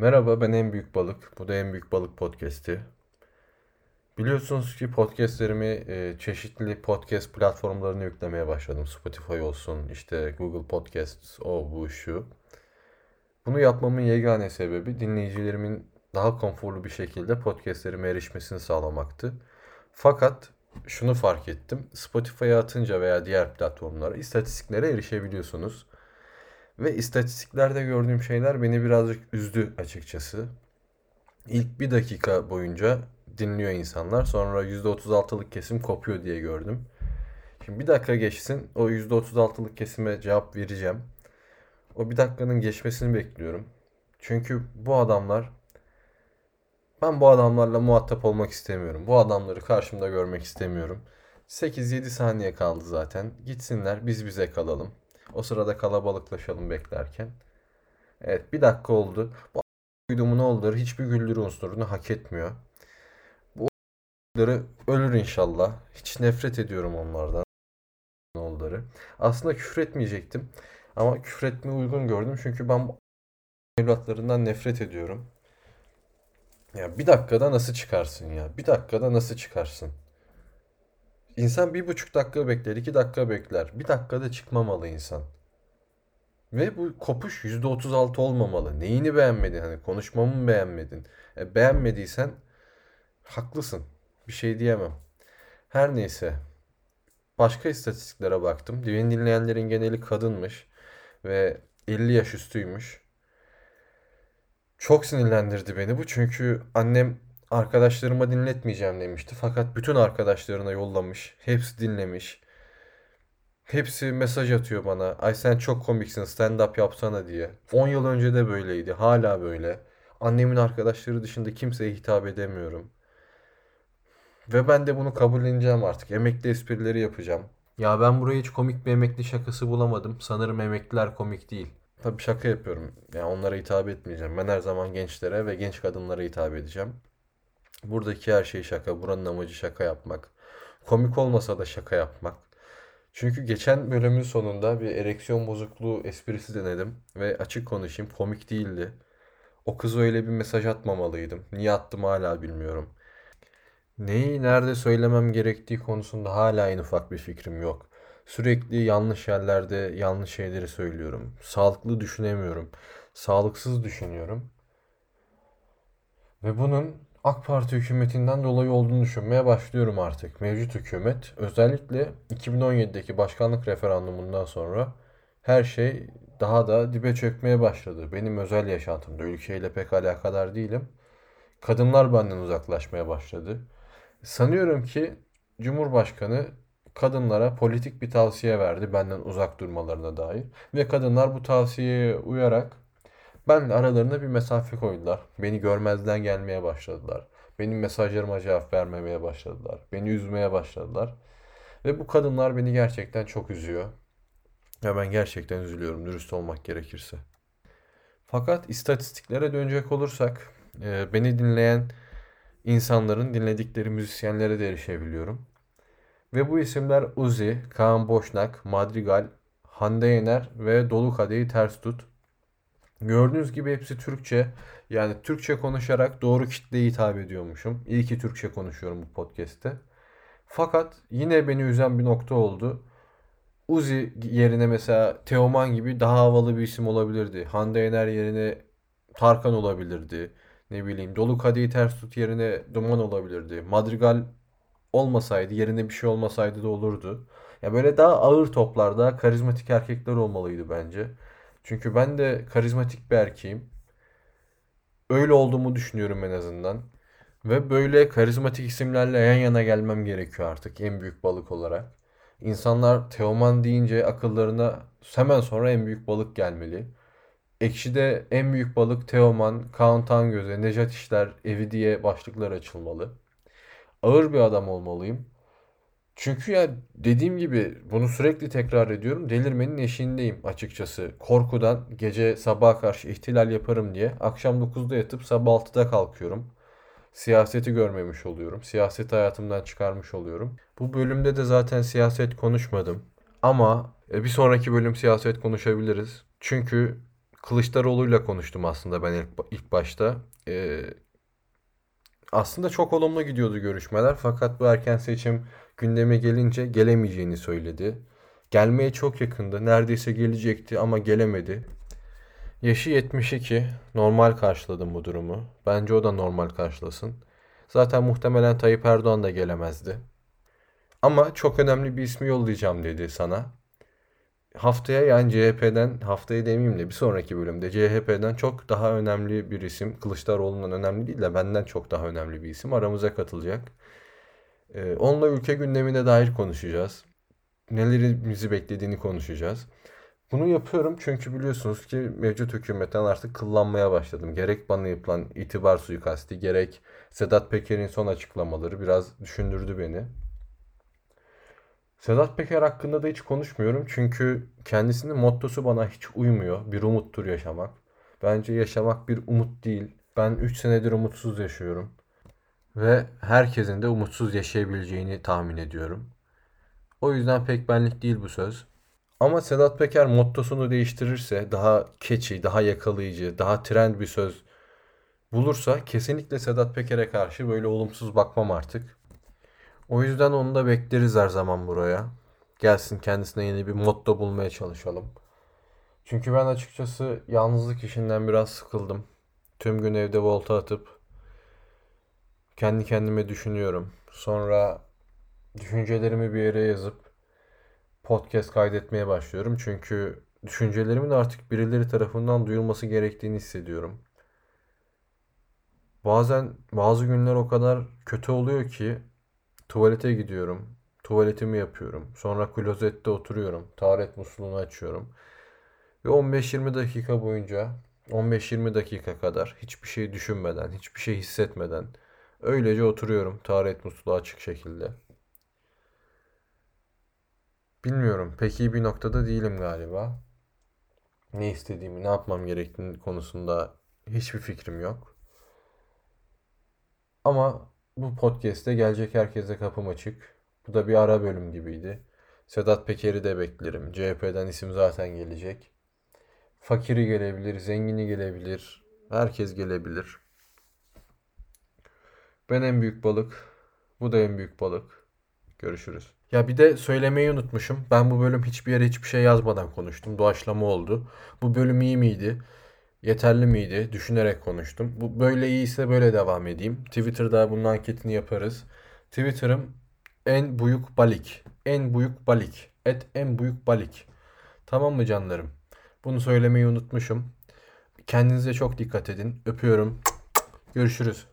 Merhaba ben En Büyük Balık. Bu da En Büyük Balık Podcast'i. Biliyorsunuz ki podcastlerimi e, çeşitli podcast platformlarına yüklemeye başladım. Spotify olsun, işte Google Podcasts, o bu şu. Bunu yapmamın yegane sebebi dinleyicilerimin daha konforlu bir şekilde podcastlerime erişmesini sağlamaktı. Fakat şunu fark ettim. Spotify'a atınca veya diğer platformlara istatistiklere erişebiliyorsunuz. Ve istatistiklerde gördüğüm şeyler beni birazcık üzdü açıkçası. İlk bir dakika boyunca dinliyor insanlar. Sonra %36'lık kesim kopuyor diye gördüm. Şimdi bir dakika geçsin. O %36'lık kesime cevap vereceğim. O bir dakikanın geçmesini bekliyorum. Çünkü bu adamlar ben bu adamlarla muhatap olmak istemiyorum. Bu adamları karşımda görmek istemiyorum. 8-7 saniye kaldı zaten. Gitsinler biz bize kalalım. O sırada kalabalıklaşalım beklerken. Evet bir dakika oldu. Bu uydumun oğulları hiçbir güldürü unsurunu hak etmiyor. Bu ölür inşallah. Hiç nefret ediyorum onlardan. Oğulları. Aslında küfür etmeyecektim. Ama küfür etme uygun gördüm. Çünkü ben bu evlatlarından nefret ediyorum. Ya bir dakikada nasıl çıkarsın ya? Bir dakikada nasıl çıkarsın? İnsan bir buçuk dakika bekler, iki dakika bekler. Bir dakikada çıkmamalı insan. Ve bu kopuş %36 olmamalı. Neyini beğenmedin? Hani konuşmamı mı beğenmedin? E, beğenmediysen haklısın. Bir şey diyemem. Her neyse. Başka istatistiklere baktım. Beni dinleyenlerin geneli kadınmış. Ve 50 yaş üstüymüş. Çok sinirlendirdi beni bu. Çünkü annem arkadaşlarıma dinletmeyeceğim demişti. Fakat bütün arkadaşlarına yollamış. Hepsi dinlemiş. Hepsi mesaj atıyor bana. Ay sen çok komiksin stand up yapsana diye. 10 yıl önce de böyleydi. Hala böyle. Annemin arkadaşları dışında kimseye hitap edemiyorum. Ve ben de bunu kabulleneceğim artık. Emekli esprileri yapacağım. Ya ben buraya hiç komik bir emekli şakası bulamadım. Sanırım emekliler komik değil. Tabii şaka yapıyorum. Yani onlara hitap etmeyeceğim. Ben her zaman gençlere ve genç kadınlara hitap edeceğim. Buradaki her şey şaka. Buranın amacı şaka yapmak. Komik olmasa da şaka yapmak. Çünkü geçen bölümün sonunda bir ereksiyon bozukluğu esprisi denedim. Ve açık konuşayım komik değildi. O kıza öyle bir mesaj atmamalıydım. Niye attım hala bilmiyorum. Neyi nerede söylemem gerektiği konusunda hala en ufak bir fikrim yok. Sürekli yanlış yerlerde yanlış şeyleri söylüyorum. Sağlıklı düşünemiyorum. Sağlıksız düşünüyorum. Ve bunun AK Parti hükümetinden dolayı olduğunu düşünmeye başlıyorum artık. Mevcut hükümet özellikle 2017'deki başkanlık referandumundan sonra her şey daha da dibe çökmeye başladı. Benim özel yaşantımda ülkeyle pek alakadar değilim. Kadınlar benden uzaklaşmaya başladı. Sanıyorum ki Cumhurbaşkanı kadınlara politik bir tavsiye verdi benden uzak durmalarına dair. Ve kadınlar bu tavsiyeye uyarak benle aralarında bir mesafe koydular. Beni görmezden gelmeye başladılar. Benim mesajlarıma cevap vermemeye başladılar. Beni üzmeye başladılar. Ve bu kadınlar beni gerçekten çok üzüyor. Ve ben gerçekten üzülüyorum dürüst olmak gerekirse. Fakat istatistiklere dönecek olursak e, beni dinleyen insanların dinledikleri müzisyenlere de erişebiliyorum. Ve bu isimler Uzi, Kaan Boşnak, Madrigal, Hande Yener ve Dolu Kadehi Ters Tut. Gördüğünüz gibi hepsi Türkçe. Yani Türkçe konuşarak doğru kitleye hitap ediyormuşum. İyi ki Türkçe konuşuyorum bu podcast'te. Fakat yine beni üzen bir nokta oldu. Uzi yerine mesela Teoman gibi daha havalı bir isim olabilirdi. Hande Yener yerine Tarkan olabilirdi. Ne bileyim Dolu Kadehi Ters Tut yerine Duman olabilirdi. Madrigal olmasaydı, yerine bir şey olmasaydı da olurdu. Ya böyle daha ağır toplarda karizmatik erkekler olmalıydı bence. Çünkü ben de karizmatik bir erkeğim. Öyle olduğumu düşünüyorum en azından. Ve böyle karizmatik isimlerle yan yana gelmem gerekiyor artık en büyük balık olarak. İnsanlar Teoman deyince akıllarına hemen sonra en büyük balık gelmeli. Ekşi'de en büyük balık Teoman, Kaan Tangöze, Nejat İşler, Evi diye başlıklar açılmalı. Ağır bir adam olmalıyım. Çünkü ya dediğim gibi bunu sürekli tekrar ediyorum. Delirmenin eşiğindeyim açıkçası. Korkudan gece sabaha karşı ihtilal yaparım diye akşam 9'da yatıp sabah 6'da kalkıyorum. Siyaseti görmemiş oluyorum. Siyaseti hayatımdan çıkarmış oluyorum. Bu bölümde de zaten siyaset konuşmadım. Ama e, bir sonraki bölüm siyaset konuşabiliriz. Çünkü Kılıçdaroğlu'yla konuştum aslında ben ilk, ilk başta. Ee, aslında çok olumlu gidiyordu görüşmeler fakat bu erken seçim gündeme gelince gelemeyeceğini söyledi. Gelmeye çok yakındı. Neredeyse gelecekti ama gelemedi. Yaşı 72. Normal karşıladım bu durumu. Bence o da normal karşılasın. Zaten muhtemelen Tayyip Erdoğan da gelemezdi. Ama çok önemli bir ismi yollayacağım dedi sana. Haftaya yani CHP'den, haftaya demeyeyim de bir sonraki bölümde CHP'den çok daha önemli bir isim. Kılıçdaroğlu'ndan önemli değil de benden çok daha önemli bir isim aramıza katılacak. Ee, onunla ülke gündemine dair konuşacağız. Nelerimizi beklediğini konuşacağız. Bunu yapıyorum çünkü biliyorsunuz ki mevcut hükümetten artık kıllanmaya başladım. Gerek bana yapılan itibar suikasti, gerek Sedat Peker'in son açıklamaları biraz düşündürdü beni. Sedat Peker hakkında da hiç konuşmuyorum çünkü kendisinin mottosu bana hiç uymuyor. Bir umuttur yaşamak. Bence yaşamak bir umut değil. Ben 3 senedir umutsuz yaşıyorum. Ve herkesin de umutsuz yaşayabileceğini tahmin ediyorum. O yüzden pek benlik değil bu söz. Ama Sedat Peker mottosunu değiştirirse daha keçi, daha yakalayıcı, daha trend bir söz bulursa kesinlikle Sedat Peker'e karşı böyle olumsuz bakmam artık. O yüzden onu da bekleriz her zaman buraya. Gelsin kendisine yeni bir motto bulmaya çalışalım. Çünkü ben açıkçası yalnızlık işinden biraz sıkıldım. Tüm gün evde volta atıp kendi kendime düşünüyorum. Sonra düşüncelerimi bir yere yazıp podcast kaydetmeye başlıyorum. Çünkü düşüncelerimin artık birileri tarafından duyulması gerektiğini hissediyorum. Bazen bazı günler o kadar kötü oluyor ki tuvalete gidiyorum. Tuvaletimi yapıyorum. Sonra klozette oturuyorum. Taharet musluğunu açıyorum. Ve 15-20 dakika boyunca 15-20 dakika kadar hiçbir şey düşünmeden, hiçbir şey hissetmeden öylece oturuyorum taharet musluğu açık şekilde. Bilmiyorum. Pek iyi bir noktada değilim galiba. Ne istediğimi, ne yapmam gerektiğini konusunda hiçbir fikrim yok. Ama bu podcast'te gelecek herkese kapım açık. Bu da bir ara bölüm gibiydi. Sedat Peker'i de beklerim. CHP'den isim zaten gelecek. Fakiri gelebilir, zengini gelebilir. Herkes gelebilir. Ben en büyük balık. Bu da en büyük balık. Görüşürüz. Ya bir de söylemeyi unutmuşum. Ben bu bölüm hiçbir yere hiçbir şey yazmadan konuştum. Doğaçlama oldu. Bu bölüm iyi miydi? Yeterli miydi? Düşünerek konuştum. Bu böyle iyiyse böyle devam edeyim. Twitter'da bunun anketini yaparız. Twitter'ım en büyük balik. En büyük balik. Et en büyük balik. Tamam mı canlarım? Bunu söylemeyi unutmuşum. Kendinize çok dikkat edin. Öpüyorum. Görüşürüz.